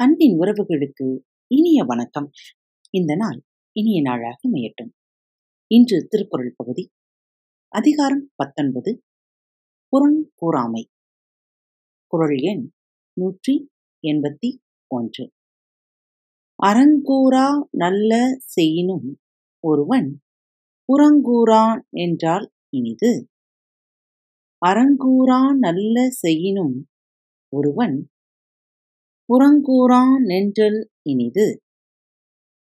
அன்பின் உறவுகளுக்கு இனிய வணக்கம். இந்த நாள் இனிய நாளாக மையட்டும் இன்று திருக்குறள் பகுதி அதிகாரம் பத்தொன்பது புறன் கூறாமை. குரல் எண் நூற்றி எண்பத்தி ஒன்று. அறங்கூறா நல்ல செய்யினும் ஒருவன் புறங்கூறான் என்றால் இனிது. அறங்கூறா நல்ல செய்யினும் ஒருவன் புறங்கூறான் நென்றல் இனிது.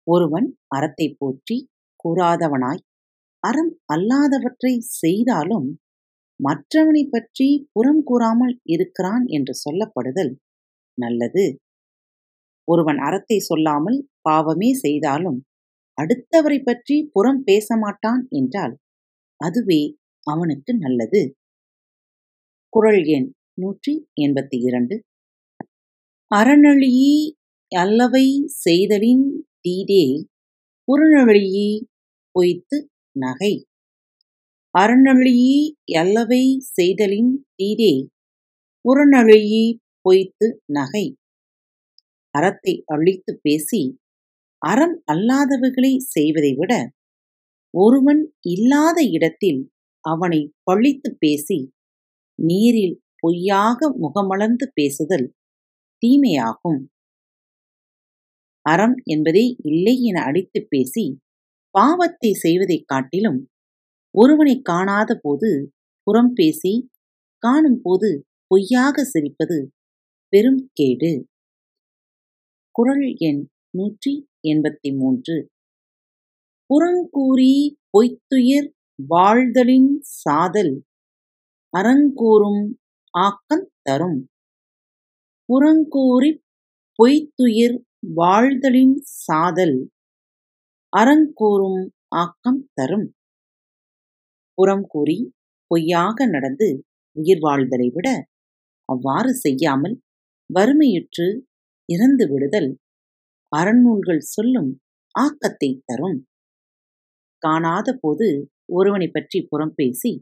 ஒருவன் அறத்தை போற்றி கூறாதவனாய் அறம் அல்லாதவற்றை செய்தாலும் மற்றவனை பற்றி புறம் கூறாமல் இருக்கிறான் என்று சொல்லப்படுதல் நல்லது. ஒருவன் அறத்தை சொல்லாமல் பாவமே செய்தாலும் அடுத்தவரை பற்றி புறம் பேச மாட்டான் என்றால் அதுவே அவனுக்கு நல்லது. குறள் எண் நூற்றி எண்பத்தி இரண்டு. அறநழியி அல்லவை செய்தலின் தீதே புறநழியி பொய்த்து நகை. அறநழியி அல்லவை செய்தலின் தீதே புறநழியி பொய்த்து நகை. அறத்தை அழித்து பேசி அறம் அல்லாதவைகளை செய்வதை விட ஒருவன் இல்லாத இடத்தில் அவனை பழித்து பேசி நீரில் பொய்யாக முகமலர்ந்து பேசுதல் தீமையாகும். அறம் என்பதே இல்லை என அடித்து பேசி பாவத்தை செய்வதைக் காட்டிலும் ஒருவனை காணாத போது புறம் பேசி காணும் போது பொய்யாக சிரிப்பது பெரும் கேடு. குரல் எண் நூற்றி எண்பத்தி மூன்று புறங்கூறி பொய்த்துயிர் வாழ்தலின் சாதல் அறங்கூறும் ஆக்கம் தரும். புறங்கூறிப் பொய்த்துயிர் வாழ்தலின் சாதல் அறங்கூறும் ஆக்கம் தரும். புறம் கூறி பொய்யாக நடந்து உயிர் வாழ்தலை விட அவ்வாறு செய்யாமல் வறுமையுற்று இறந்து விடுதல் அறநூல்கள் சொல்லும் ஆக்கத்தை தரும். காணாத போது ஒருவனை பற்றி புறம் பேசி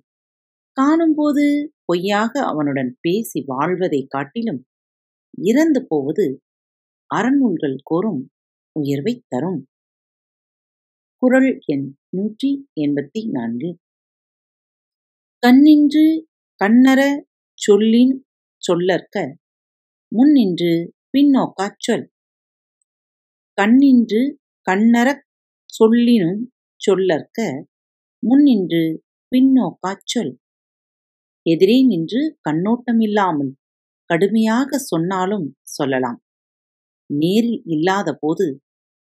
காணும்போது பொய்யாக அவனுடன் பேசி வாழ்வதைக் காட்டிலும் இறந்து போவது அறநூல்கள் கோரும் உயர்வைத் தரும். குரல் எண் நூற்றி எண்பத்தி நான்கு. கண்ணின்று கண்ணற சொல்லின் சொல்லற்க முன்னின்று பின்னோக்காச் சொல். கண்ணின்று கண்ணறச் சொல்லினும் சொல்லற்க முன்னின்று பின்னோக்காச் சொல். எதிரே நின்று கண்ணோட்டமில்லாமல். கடுமையாக சொன்னாலும் சொல்லலாம். நேரில் இல்லாத போது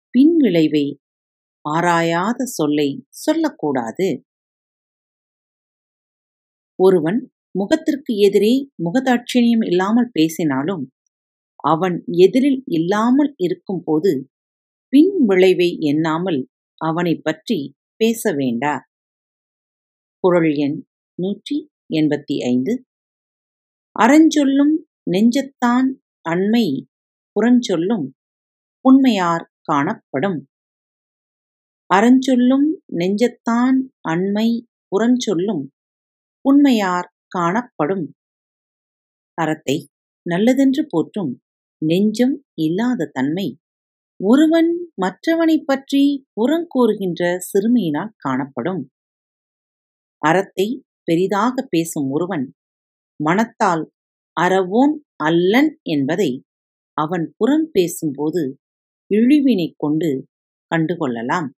பின் விளைவை ஆராயாத சொல்லை சொல்லக்கூடாது. ஒருவன் முகத்திற்கு எதிரே முகதாட்சிணியம் இல்லாமல் பேசினாலும் அவன் எதிரில் இல்லாமல் இருக்கும்போது பின் விளைவை எண்ணாமல் அவனைப் பற்றி பேச வேண்டா குரல் எண் நூற்றி எண்பத்தி ஐந்து. அறஞ்சொல்லும் நெஞ்சத்தான் அண்மை புறஞ்சொல்லும் உண்மையார் காணப்படும். அறஞ்சொல்லும் நெஞ்சத்தான் அண்மை புறஞ்சொல்லும் உண்மையார் காணப்படும். அறத்தை நல்லதென்று போற்றும் நெஞ்சம் இல்லாத தன்மை ஒருவன் மற்றவனைப் பற்றி புறங்கூறுகின்ற சிறுமியினால் காணப்படும். அறத்தை பெரிதாக பேசும் ஒருவன் மனத்தால் அறவோன் அல்லன் என்பதை அவன் புறம் பேசும்போது இழிவினைக் கொண்டு கண்டுகொள்ளலாம்.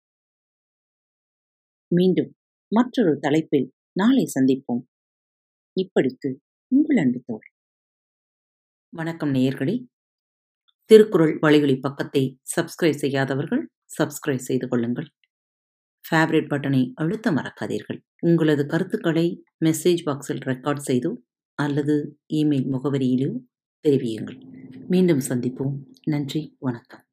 மீண்டும் மற்றொரு தலைப்பில் நாளை சந்திப்போம். இப்படிக்கு உங்கள் அன்பு தோழி. வணக்கம் நேயர்களே. திருக்குறள் வழிகளி பக்கத்தை சப்ஸ்கிரைப் செய்யாதவர்கள் சப்ஸ்கிரைப் செய்து கொள்ளுங்கள். ஃபேவரட் பட்டனை அழுத்த மறக்காதீர்கள். உங்களது கருத்துக்களை மெசேஜ் பாக்ஸில் ரெக்கார்ட் செய்து அல்லது இமெயில் முகவரியிலோ தெரிவியுங்கள். மீண்டும் சந்திப்போம். நன்றி. வணக்கம்.